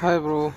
Hi bro.